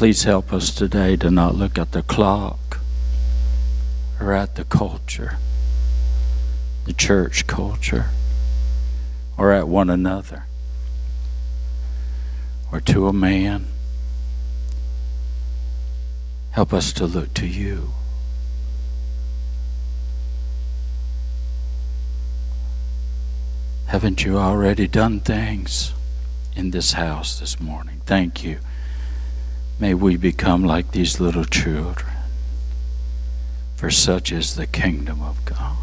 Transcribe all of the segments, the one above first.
Please help us today to not look at the clock or at the culture, the church culture, or at one another, or to a man. Help us to look to you. Haven't you already done things in this house this morning? Thank you. May we become like these little children, for such is the kingdom of God.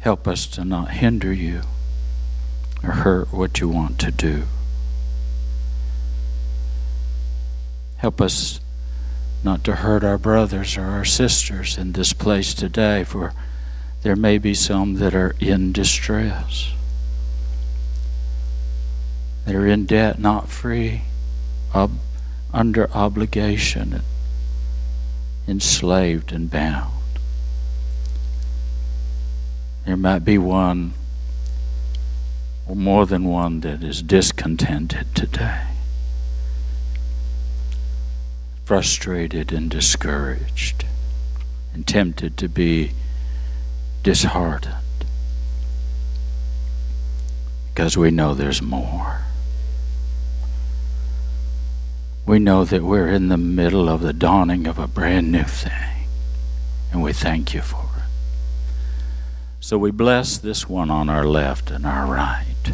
Help us to not hinder you or hurt what you want to do. Help us not to hurt our brothers or our sisters in this place today, for there may be some that are in distress. They're in debt, not free, ob- under obligation, enslaved and bound. There might be one or more than one that is discontented today, frustrated and discouraged, and tempted to be disheartened because we know there's more we know that we're in the middle of the dawning of a brand new thing. And we thank you for it. So we bless this one on our left and our right.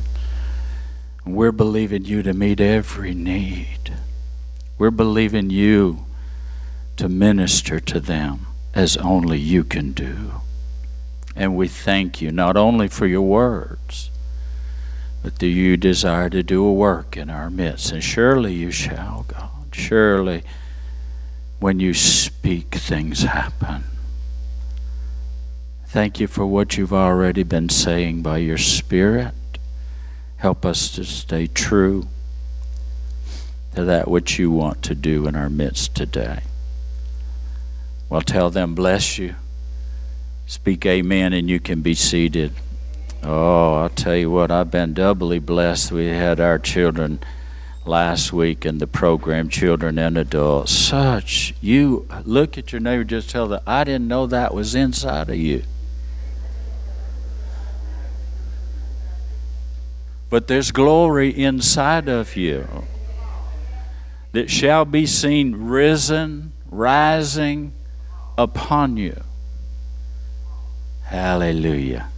We're believing you to meet every need. We're believing you to minister to them as only you can do. And we thank you not only for your words, but do you desire to do a work in our midst? And surely you shall, God. Surely when you speak, things happen. Thank you for what you've already been saying by your Spirit. Help us to stay true to that which you want to do in our midst today. Well, tell them, bless you. Speak amen, and you can be seated. Oh, I'll tell you what, I've been doubly blessed. We had our children last week in the program, Children and Adults. Such, you look at your neighbor, just tell them, I didn't know that was inside of you. But there's glory inside of you that shall be seen risen, rising upon you. Hallelujah.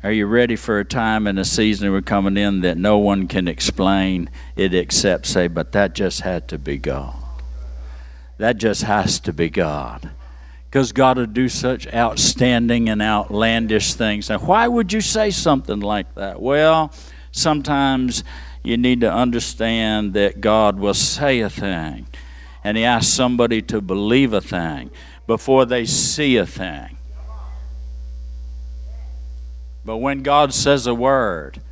Are you ready for a time and a season we're coming in that no one can explain it except say, but that just had to be God? That just has to be God. Because God would do such outstanding and outlandish things. And why would you say something like that? Well, sometimes you need to understand that God will say a thing, and He asks somebody to believe a thing before they see a thing. But when God says a word,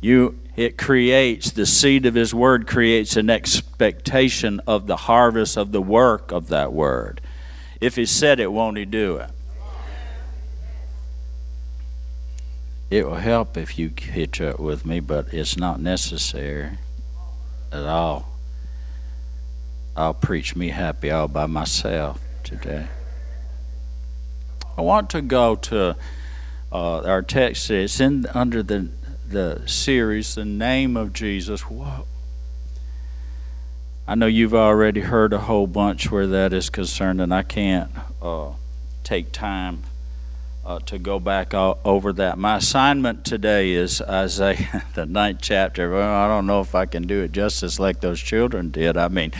you it creates the seed of his word creates an expectation of the harvest of the work of that word. If he said it, won't he do it? It will help if you hitch up with me, but it's not necessary at all. I'll preach me happy all by myself today. I want to go to uh, our text says, in under the the series, the name of Jesus. Whoa. I know you've already heard a whole bunch where that is concerned, and I can't uh, take time uh, to go back all, over that. My assignment today is Isaiah, the ninth chapter. Well, I don't know if I can do it justice like those children did. I mean,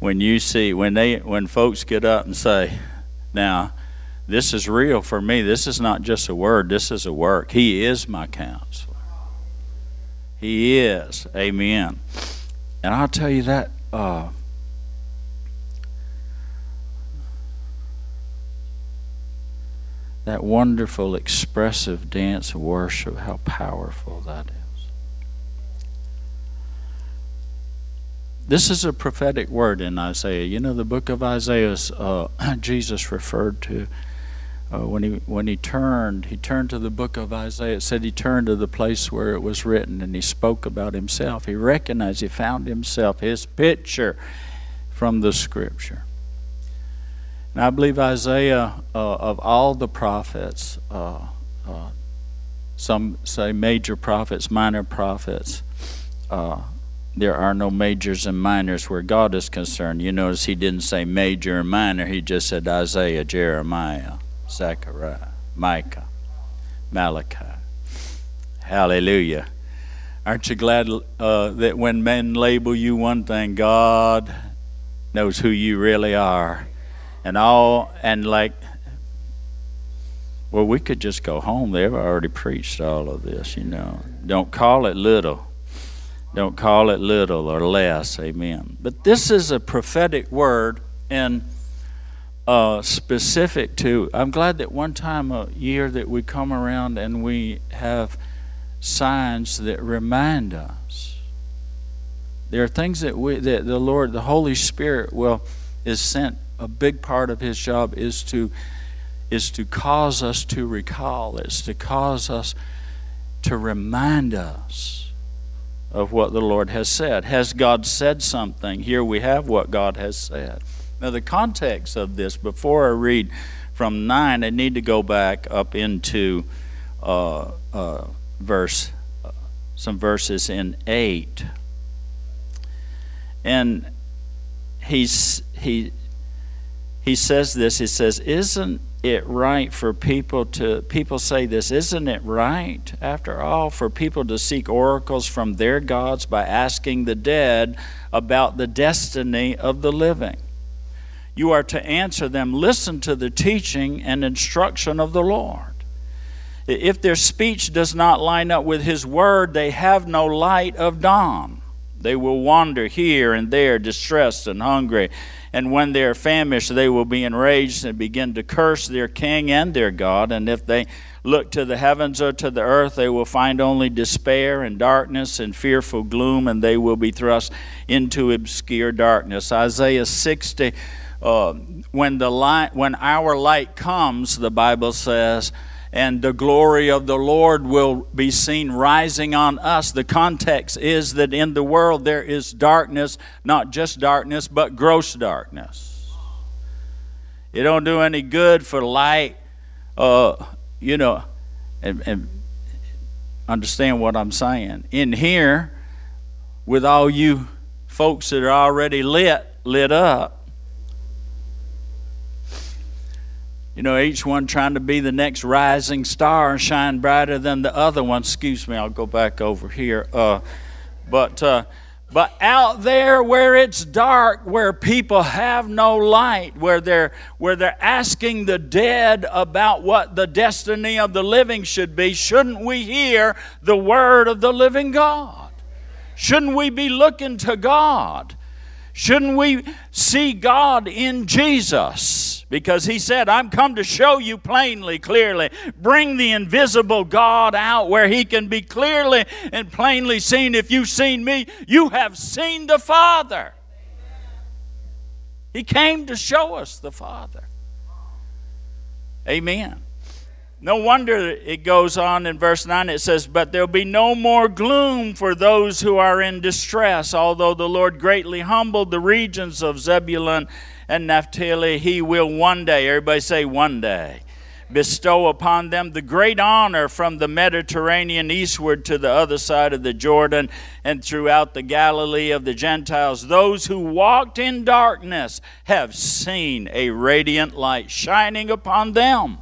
when you see when they when folks get up and say, "Now, this is real for me. This is not just a word. This is a work. He is my counselor. He is. Amen." And I'll tell you that uh, that wonderful expressive dance of worship, how powerful that is. This is a prophetic word in Isaiah. You know, the book of Isaiah, uh, Jesus referred to uh, when he when he turned, he turned to the book of Isaiah. It said he turned to the place where it was written, and he spoke about himself. He recognized, he found himself, his picture from the Scripture. And I believe Isaiah, uh, of all the prophets, uh, uh some say major prophets, minor prophets. Uh, there are no majors and minors where God is concerned. You notice he didn't say major and minor, he just said Isaiah, Jeremiah. Zechariah, Micah, Malachi. Hallelujah. Aren't you glad uh, that when men label you one thing, God knows who you really are? And all, and like, well, we could just go home. They've already preached all of this, you know. Don't call it little. Don't call it little or less. Amen. But this is a prophetic word, and uh, specific to. I'm glad that one time a year that we come around and we have signs that remind us. There are things that we that the Lord, the Holy Spirit, will is sent. A big part of His job is to is to cause us to recall. It's to cause us to remind us of what the Lord has said. Has God said something? Here we have what God has said. Now, the context of this, before I read from 9, I need to go back up into uh, uh, verse, uh, some verses in 8. And he's, he, he says this, he says, Isn't it right for people to, people say this, isn't it right, after all, for people to seek oracles from their gods by asking the dead about the destiny of the living? You are to answer them listen to the teaching and instruction of the Lord. If their speech does not line up with His word, they have no light of dawn. They will wander here and there, distressed and hungry. And when they are famished, they will be enraged and begin to curse their king and their God. And if they look to the heavens or to the earth, they will find only despair and darkness and fearful gloom, and they will be thrust into obscure darkness. Isaiah 60 uh, when the light, when our light comes, the Bible says, and the glory of the Lord will be seen rising on us. The context is that in the world there is darkness, not just darkness, but gross darkness. It don't do any good for light, uh, you know, and, and understand what I'm saying. In here, with all you folks that are already lit, lit up, you know, each one trying to be the next rising star and shine brighter than the other one. Excuse me, I'll go back over here. Uh, but uh, but out there where it's dark, where people have no light, where they're where they're asking the dead about what the destiny of the living should be, shouldn't we hear the word of the living God? Shouldn't we be looking to God? Shouldn't we see God in Jesus? Because he said, I'm come to show you plainly, clearly, bring the invisible God out where he can be clearly and plainly seen. If you've seen me, you have seen the Father. He came to show us the Father. Amen. No wonder it goes on in verse 9. It says, But there'll be no more gloom for those who are in distress, although the Lord greatly humbled the regions of Zebulun and Naphtali, he will one day, everybody say one day, bestow upon them the great honor from the Mediterranean eastward to the other side of the Jordan and throughout the Galilee of the Gentiles. Those who walked in darkness have seen a radiant light shining upon them.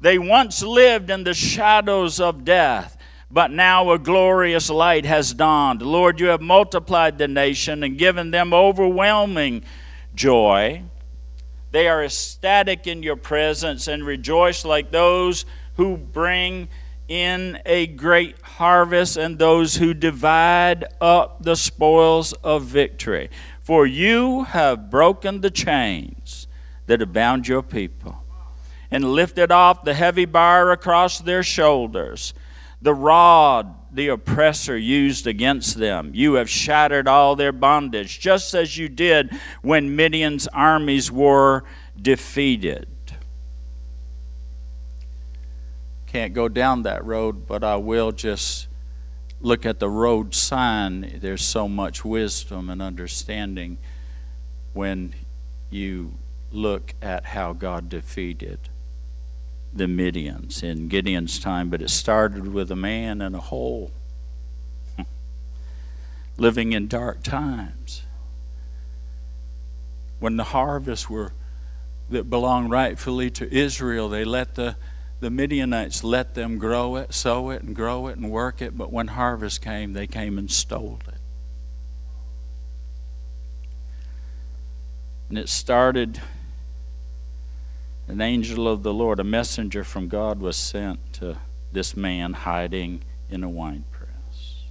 They once lived in the shadows of death, but now a glorious light has dawned. Lord, you have multiplied the nation and given them overwhelming joy. They are ecstatic in your presence and rejoice like those who bring in a great harvest and those who divide up the spoils of victory. For you have broken the chains that have bound your people and lifted off the heavy bar across their shoulders, the rod the oppressor used against them. You have shattered all their bondage, just as you did when Midian's armies were defeated. Can't go down that road, but I will just look at the road sign. There's so much wisdom and understanding when you look at how God defeated the Midians in Gideon's time, but it started with a man in a hole living in dark times. When the harvests were that belonged rightfully to Israel, they let the the Midianites let them grow it, sow it, and grow it and work it, but when harvest came, they came and stole it. And it started an angel of the Lord, a messenger from God, was sent to this man hiding in a wine press.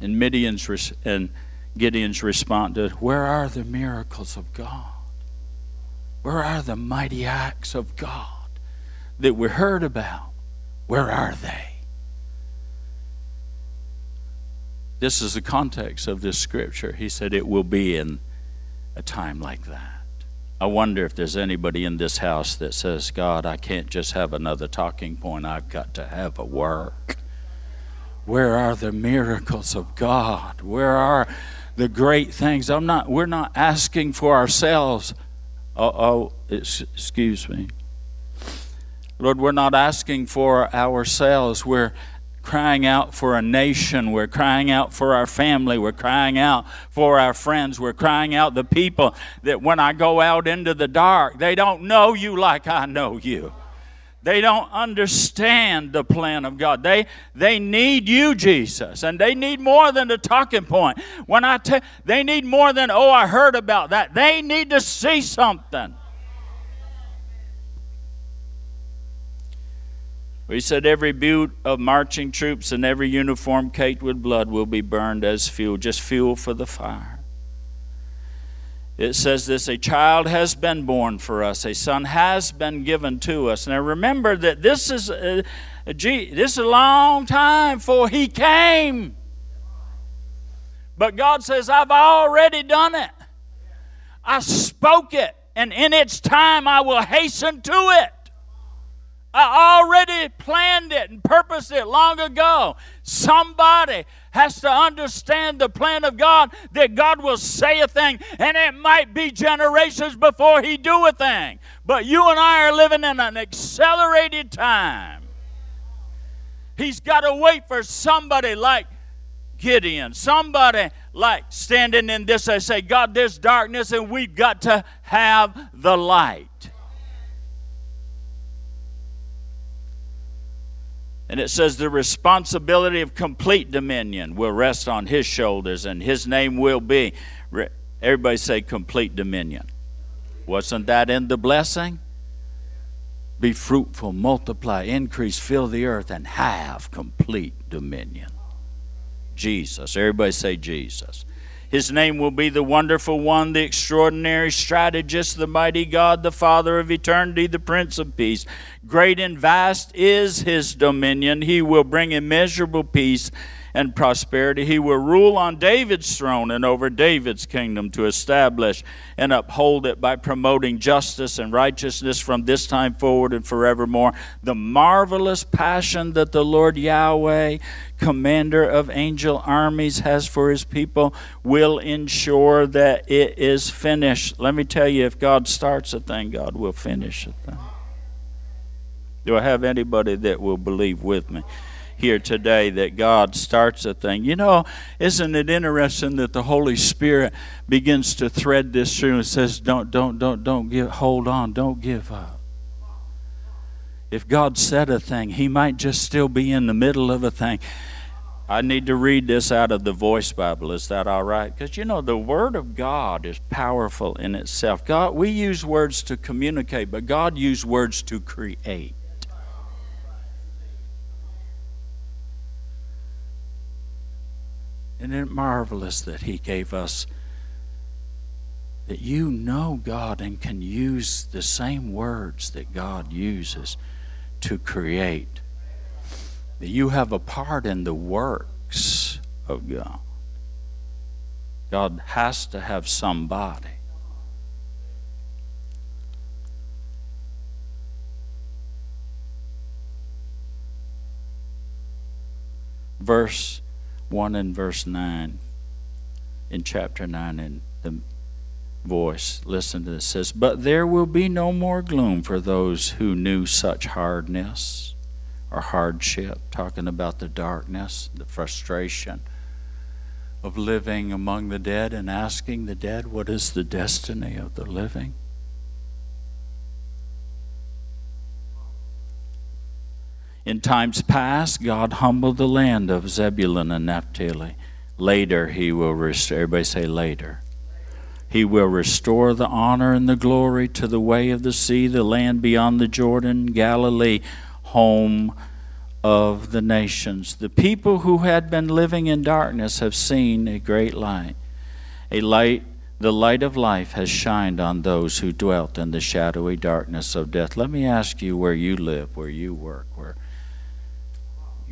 And Midian's and Gideon's responded, "Where are the miracles of God? Where are the mighty acts of God that we heard about? Where are they?" This is the context of this scripture. He said, "It will be in." A time like that. I wonder if there's anybody in this house that says, God, I can't just have another talking point, I've got to have a work. Where are the miracles of God? Where are the great things? I'm not, we're not asking for ourselves. Oh, oh excuse me. Lord, we're not asking for ourselves. We're crying out for a nation. We're crying out for our family. We're crying out for our friends. We're crying out the people that when I go out into the dark, they don't know you like I know you. They don't understand the plan of God. They, they need you, Jesus, and they need more than a talking point. When I tell, they need more than, oh, I heard about that. They need to see something. He said, Every butte of marching troops and every uniform caked with blood will be burned as fuel, just fuel for the fire. It says this a child has been born for us, a son has been given to us. Now remember that this is, uh, gee, this is a long time for he came. But God says, I've already done it. I spoke it, and in its time I will hasten to it. I already planned it and purposed it long ago. Somebody has to understand the plan of God that God will say a thing and it might be generations before he do a thing. But you and I are living in an accelerated time. He's got to wait for somebody like Gideon, somebody like standing in this I say, God, there's darkness and we've got to have the light. And it says the responsibility of complete dominion will rest on his shoulders, and his name will be. Everybody say complete dominion. Wasn't that in the blessing? Be fruitful, multiply, increase, fill the earth, and have complete dominion. Jesus. Everybody say Jesus. His name will be the Wonderful One, the Extraordinary Strategist, the Mighty God, the Father of Eternity, the Prince of Peace. Great and vast is His dominion. He will bring immeasurable peace and prosperity. He will rule on David's throne and over David's kingdom to establish and uphold it by promoting justice and righteousness from this time forward and forevermore. The marvelous passion that the Lord Yahweh, commander of angel armies, has for his people will ensure that it is finished. Let me tell you, if God starts a thing, God will finish a thing. Do I have anybody that will believe with me? Here today that God starts a thing. You know, isn't it interesting that the Holy Spirit begins to thread this through and says, "Don't, don't, don't, don't give. Hold on. Don't give up." If God said a thing, He might just still be in the middle of a thing. I need to read this out of the Voice Bible. Is that all right? Because you know the Word of God is powerful in itself. God, we use words to communicate, but God used words to create. Isn't it marvelous that He gave us that you know God and can use the same words that God uses to create? That you have a part in the works of God. God has to have somebody. Verse 1 and verse 9 in chapter 9 in the voice. Listen to this. It says, But there will be no more gloom for those who knew such hardness or hardship, talking about the darkness, the frustration of living among the dead and asking the dead, What is the destiny of the living? In times past, God humbled the land of Zebulun and Naphtali. Later, he will restore. Everybody say later. He will restore the honor and the glory to the way of the sea, the land beyond the Jordan, Galilee, home of the nations. The people who had been living in darkness have seen a great light. A light, the light of life has shined on those who dwelt in the shadowy darkness of death. Let me ask you where you live, where you work, where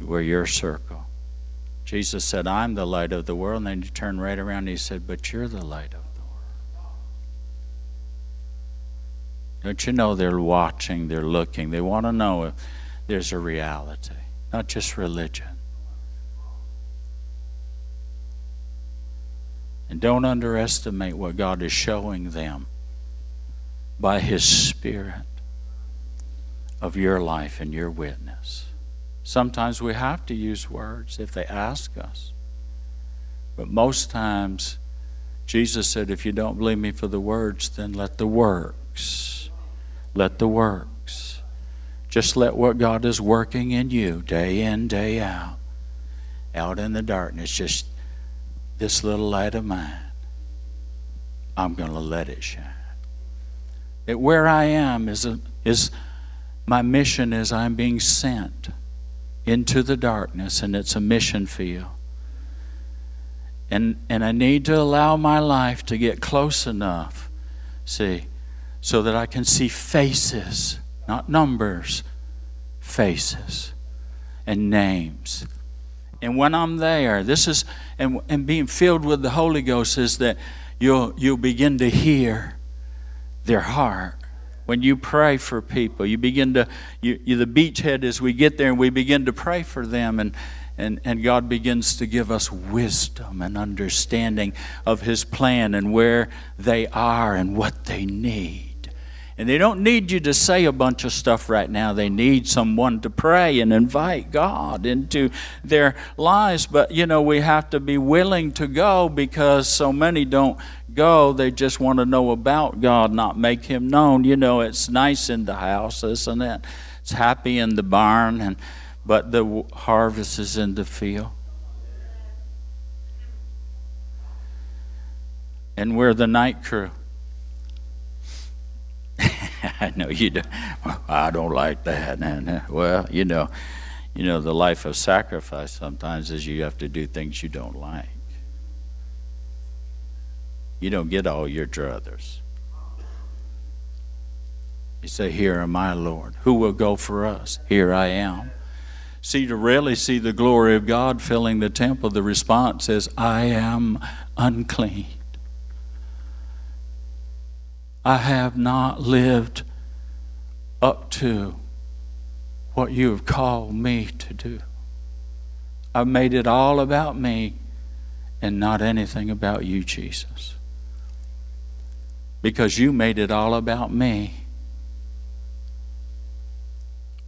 were your circle. Jesus said, I'm the light of the world. And then he turned right around and he said, But you're the light of the world. Don't you know they're watching, they're looking, they want to know if there's a reality, not just religion. And don't underestimate what God is showing them by His Spirit of your life and your witness. Sometimes we have to use words if they ask us. But most times, Jesus said, if you don't believe me for the words, then let the works. Let the works. Just let what God is working in you day in, day out, out in the darkness, just this little light of mine. I'm going to let it shine. That where I am is, a, is my mission is I'm being sent into the darkness, and it's a mission field. And, and I need to allow my life to get close enough, see, so that I can see faces, not numbers, faces and names. And when I'm there, this is, and, and being filled with the Holy Ghost is that you'll, you'll begin to hear their heart when you pray for people, you begin to, you, you, the beachhead as we get there and we begin to pray for them, and, and, and God begins to give us wisdom and understanding of His plan and where they are and what they need. And they don't need you to say a bunch of stuff right now. They need someone to pray and invite God into their lives. But, you know, we have to be willing to go because so many don't go. They just want to know about God, not make Him known. You know, it's nice in the house, isn't it? It's happy in the barn, and but the harvest is in the field. And we're the night crew. I know you don't. I don't like that. And uh, well, you know, you know, the life of sacrifice sometimes is you have to do things you don't like. You don't get all your druthers. You say, Here am I, Lord. Who will go for us? Here I am. see to really see the glory of God filling the temple, the response is, I am unclean. I have not lived up to what you have called me to do. I've made it all about me and not anything about you, Jesus. Because you made it all about me.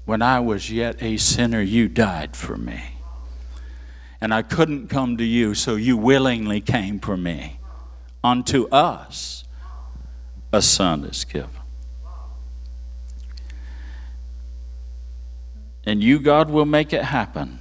When I was yet a sinner, you died for me. And I couldn't come to you, so you willingly came for me. Unto us, a son is given. And you, God, will make it happen.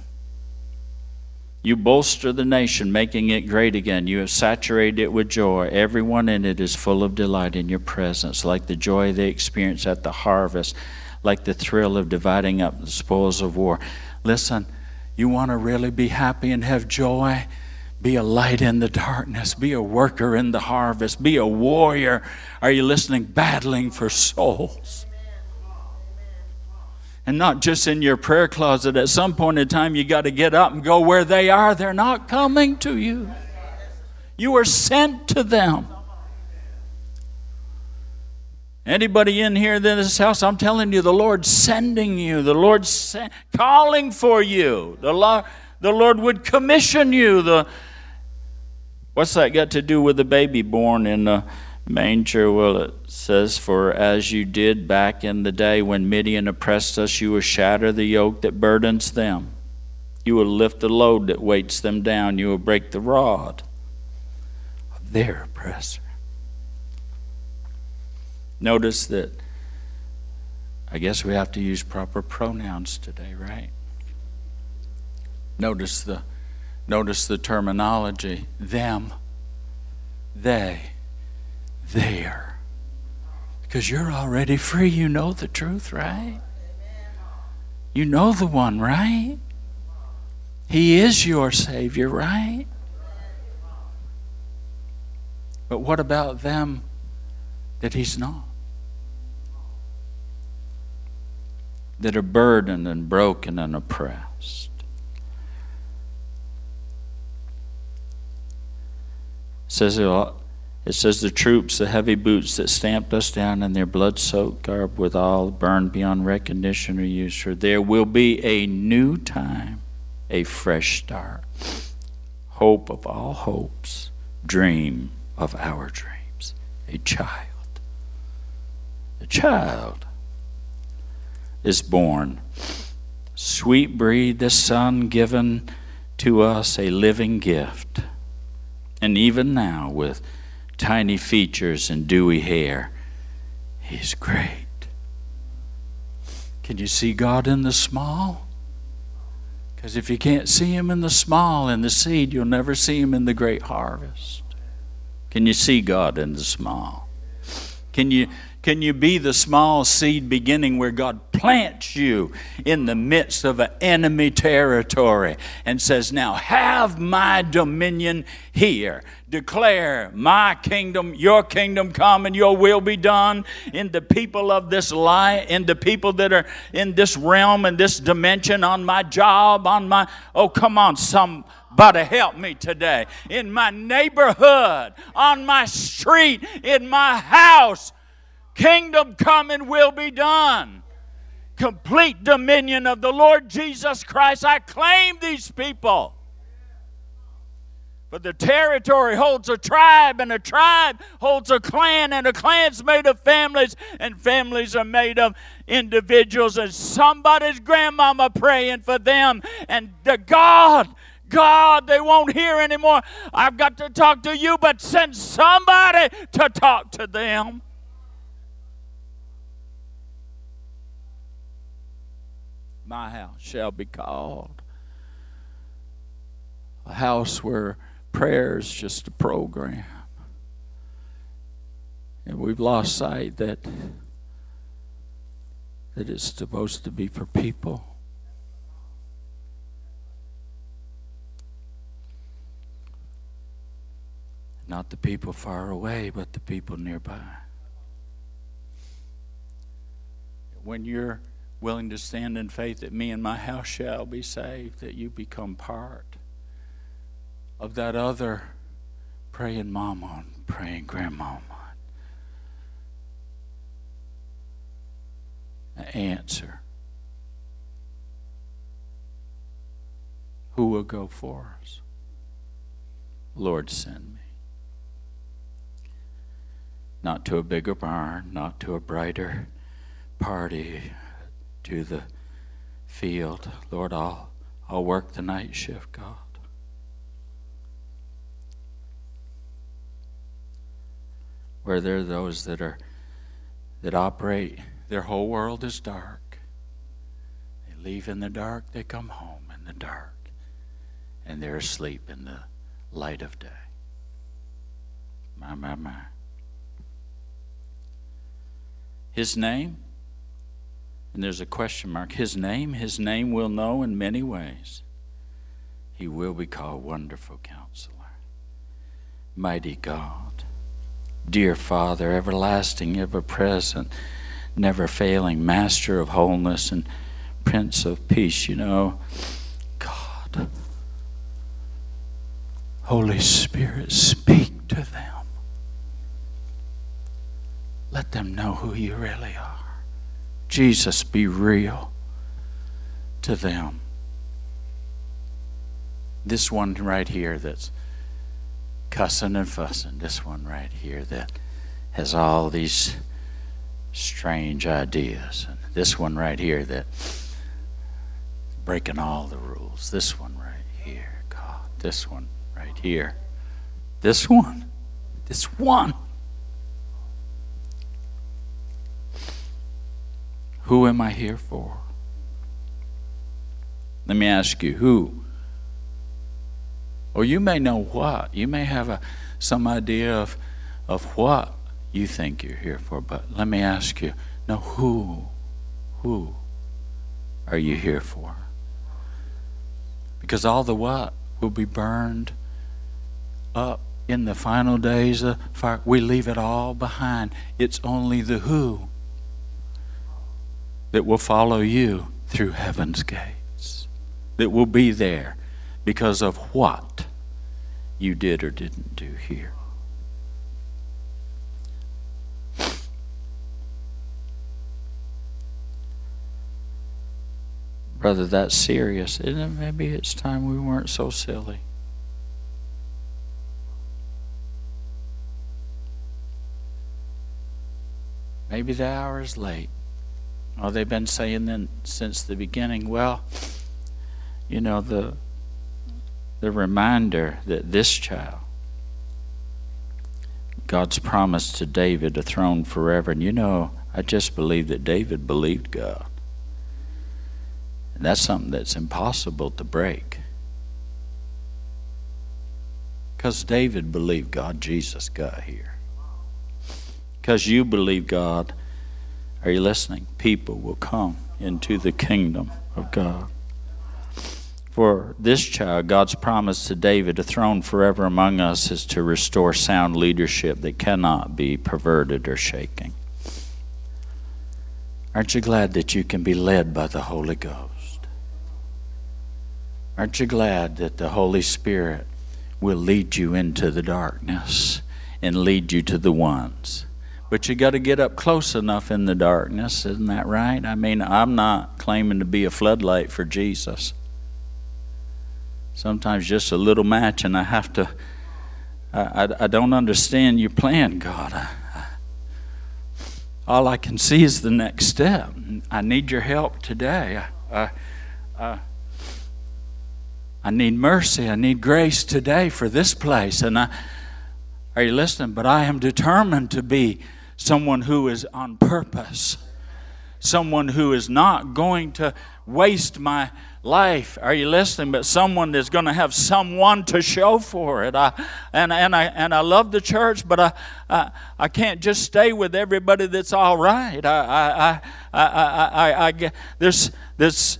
You bolster the nation, making it great again. You have saturated it with joy. Everyone in it is full of delight in your presence, like the joy they experience at the harvest, like the thrill of dividing up the spoils of war. Listen, you want to really be happy and have joy? Be a light in the darkness. Be a worker in the harvest. Be a warrior. Are you listening? Battling for souls and not just in your prayer closet. At some point in time, you got to get up and go where they are. They're not coming to you, you are sent to them. Anybody in here in this house, I'm telling you, the Lord's sending you. The Lord's calling for you. The Lord, the Lord would commission you. The, what's that got to do with the baby born in the manger? Well, it says, For as you did back in the day when Midian oppressed us, you will shatter the yoke that burdens them. You will lift the load that weights them down. You will break the rod of their oppressor. Notice that I guess we have to use proper pronouns today, right? Notice the notice the terminology them, they, there because you're already free. You know the truth, right? You know the one, right? He is your Savior, right? But what about them that He's not? That are burdened and broken and oppressed. It says it says the troops, the heavy boots that stamped us down in their blood soaked garb with all burned beyond recognition or use. For there will be a new time, a fresh start. Hope of all hopes, dream of our dreams. A child. A child is born. Sweet breed, the Son given to us, a living gift. And even now, with tiny features and dewy hair. He's great. Can you see God in the small? Because if you can't see Him in the small, in the seed, you'll never see Him in the great harvest. Can you see God in the small? Can you can you be the small seed beginning where God plants you in the midst of an enemy territory and says, Now have my dominion here. Declare my kingdom, your kingdom come, and your will be done in the people of this life, in the people that are in this realm and this dimension, on my job, on my, oh, come on, some but help me today. In my neighborhood, on my street, in my house, Kingdom come and will be done. Complete dominion of the Lord Jesus Christ. I claim these people. But the territory holds a tribe, and a tribe holds a clan, and a clan's made of families, and families are made of individuals, and somebody's grandmama praying for them, and the God, God, they won't hear anymore. I've got to talk to you, but send somebody to talk to them. My house shall be called a house where prayer is just a program. And we've lost sight that that it's supposed to be for people. Not the people far away, but the people nearby. When you're willing to stand in faith that me and my house shall be saved, that you become part of that other praying mama and praying grandmama. An Answer. Who will go for us? Lord, send me. Not to a bigger barn, not to a brighter party, to the field. Lord, I'll, I'll work the night shift, God. Where there are those that are that operate, their whole world is dark. They leave in the dark, they come home in the dark, and they're asleep in the light of day. My, my, my. His name, and there's a question mark. His name, his name will know in many ways. He will be called Wonderful Counselor, Mighty God, Dear Father, Everlasting, Ever Present, Never Failing, Master of Wholeness, and Prince of Peace. You know, God, Holy Spirit, speak to them. Let them know who you really are. Jesus be real to them. This one right here that's cussing and fussing, this one right here that has all these strange ideas, and this one right here that breaking all the rules, this one right here, God, this one right here, this one, this one. Who am I here for? Let me ask you, who? Or you may know what. You may have a, some idea of, of what you think you're here for, but let me ask you, now who? Who are you here for? Because all the what will be burned up in the final days of fire. We leave it all behind. It's only the who that will follow you through heaven's gates, that will be there because of what you did or didn't do here. Brother, that's serious. Isn't it? Maybe it's time we weren't so silly. Maybe the hour is late. Oh, they've been saying then since the beginning. Well, you know the the reminder that this child, God's promise to David, a throne forever. And you know, I just believe that David believed God. And that's something that's impossible to break. Because David believed God, Jesus got here. Because you believe God, are you listening? People will come into the kingdom of God. For this child, God's promise to David, a throne forever among us, is to restore sound leadership that cannot be perverted or shaken. Aren't you glad that you can be led by the Holy Ghost? Aren't you glad that the Holy Spirit will lead you into the darkness and lead you to the ones but you got to get up close enough in the darkness, isn't that right? I mean, I'm not claiming to be a floodlight for Jesus. Sometimes just a little match, and I have to. I, I, I don't understand your plan, God. I, all I can see is the next step. I need your help today. I, I, I need mercy. I need grace today for this place. And I, are you listening? But I am determined to be someone who is on purpose, someone who is not going to waste my life. Are you listening? But someone that's going to have someone to show for it. I, and, and, I, and I love the church, but I, I, I can't just stay with everybody that's all right. I, I, I, I, I, I, I, there's, there's,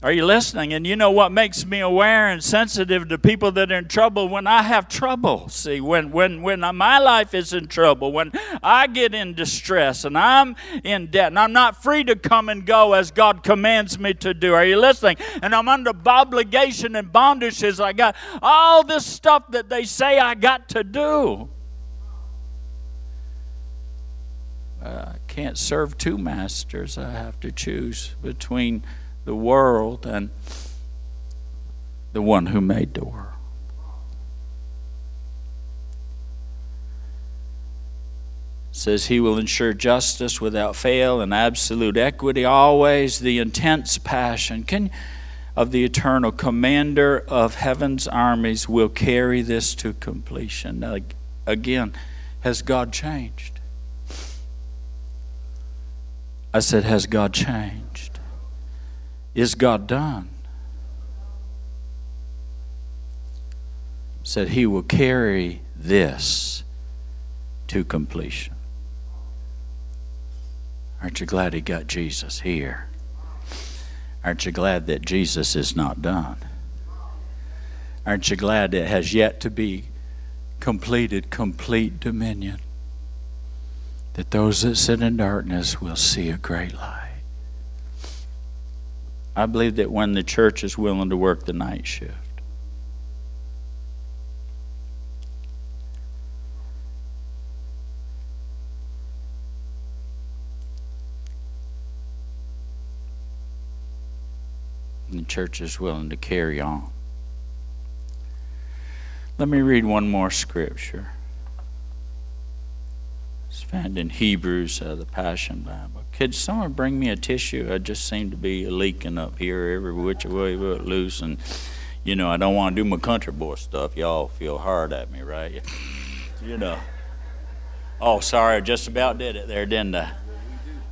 Are you listening? And you know what makes me aware and sensitive to people that are in trouble when I have trouble. See, when when when my life is in trouble, when I get in distress and I'm in debt and I'm not free to come and go as God commands me to do. Are you listening? And I'm under obligation and bondages. I got all this stuff that they say I got to do. Uh, I can't serve two masters. I have to choose between the world and the one who made the world. says he will ensure justice without fail and absolute equity always the intense passion. Can of the eternal commander of heaven's armies will carry this to completion. Now, again has god changed? I said has god changed is God done? Said he will carry this to completion. Aren't you glad he got Jesus here? Aren't you glad that Jesus is not done? Aren't you glad it has yet to be completed, complete dominion? That those that sit in darkness will see a great light. I believe that when the church is willing to work the night shift, the church is willing to carry on. Let me read one more scripture. It's found in Hebrews, uh, the Passion Bible. Could someone bring me a tissue? I just seem to be leaking up here every which way but loose, and you know I don't want to do my country boy stuff. Y'all feel hard at me, right? You know. Oh, sorry, I just about did it there, didn't I?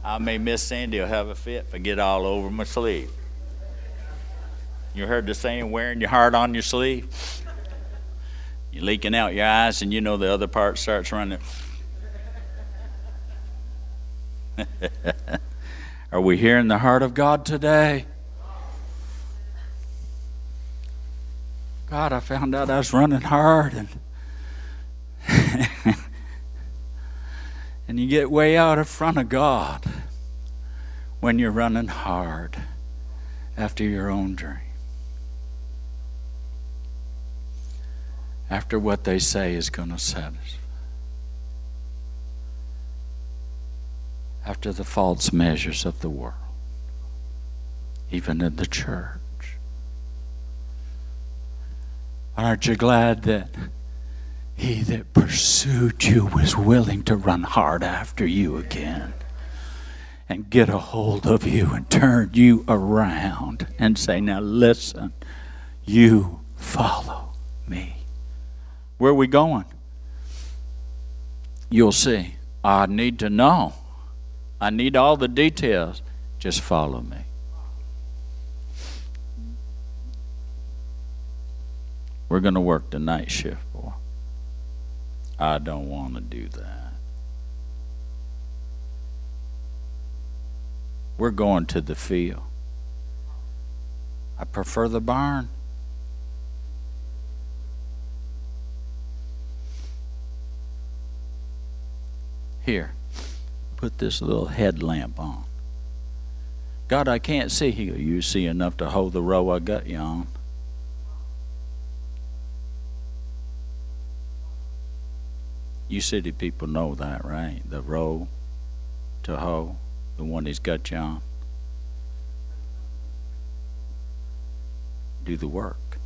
I may Miss Sandy will have a fit if I get all over my sleeve. You heard the saying, wearing your heart on your sleeve? You're leaking out your eyes, and you know the other part starts running. Are we hearing the heart of God today? God, I found out I was running hard and and you get way out in front of God when you're running hard after your own dream. After what they say is going to satisfy. After the false measures of the world, even in the church. Aren't you glad that he that pursued you was willing to run hard after you again and get a hold of you and turn you around and say, Now listen, you follow me. Where are we going? You'll see. I need to know. I need all the details. Just follow me. We're going to work the night shift, boy. I don't want to do that. We're going to the field. I prefer the barn. Here put this little headlamp on. God, I can't see. He you see enough to hold the row I got you on. You city people know that, right? The row to hoe, the one he's got you on. Do the work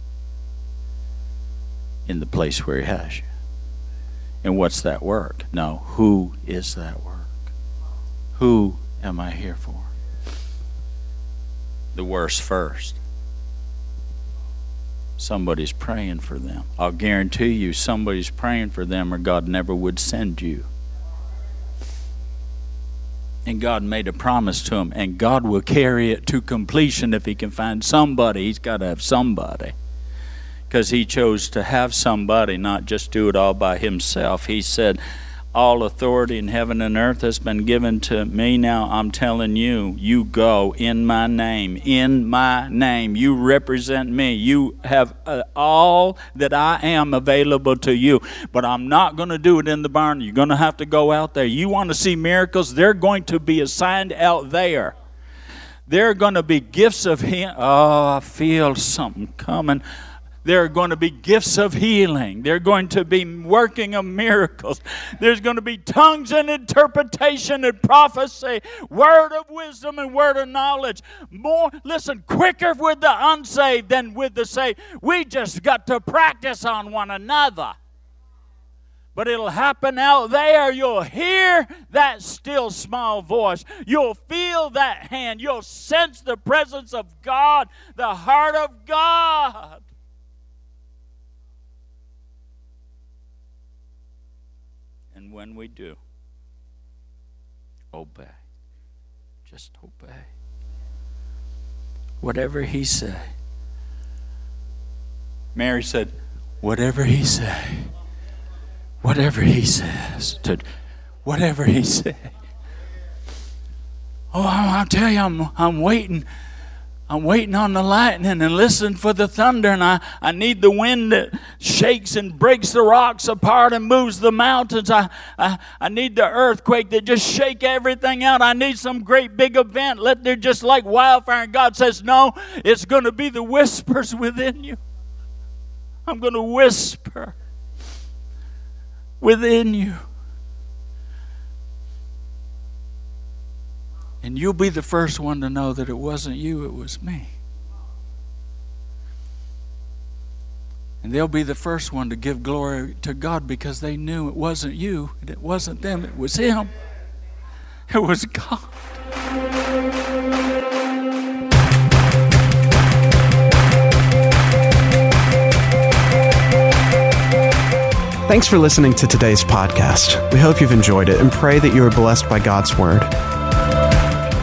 in the place where he has you. And what's that work? Now, who is that work? Who am I here for? The worst first. Somebody's praying for them. I'll guarantee you somebody's praying for them or God never would send you. And God made a promise to him, and God will carry it to completion if He can find somebody. He's got to have somebody. Because He chose to have somebody, not just do it all by Himself. He said, all authority in heaven and earth has been given to me. Now I'm telling you, you go in my name. In my name. You represent me. You have uh, all that I am available to you. But I'm not going to do it in the barn. You're going to have to go out there. You want to see miracles? They're going to be assigned out there. There are going to be gifts of Him. Oh, I feel something coming. There are going to be gifts of healing. There are going to be working of miracles. There's going to be tongues and interpretation and prophecy, word of wisdom and word of knowledge. More, listen, quicker with the unsaved than with the saved. We just got to practice on one another. But it'll happen out there. You'll hear that still small voice. You'll feel that hand. You'll sense the presence of God, the heart of God. And when we do, obey. Just obey. Whatever he say. Mary said, whatever he say. Whatever he says. To whatever he say. Oh, I'll tell you, I'm, I'm waiting. I'm waiting on the lightning and listening for the thunder, and I, I need the wind that shakes and breaks the rocks apart and moves the mountains. I, I, I need the earthquake that just shake everything out. I need some great big event. Let there just like wildfire. And God says, No, it's going to be the whispers within you. I'm going to whisper within you. And you'll be the first one to know that it wasn't you, it was me. And they'll be the first one to give glory to God because they knew it wasn't you, it wasn't them, it was Him. It was God. Thanks for listening to today's podcast. We hope you've enjoyed it and pray that you are blessed by God's Word.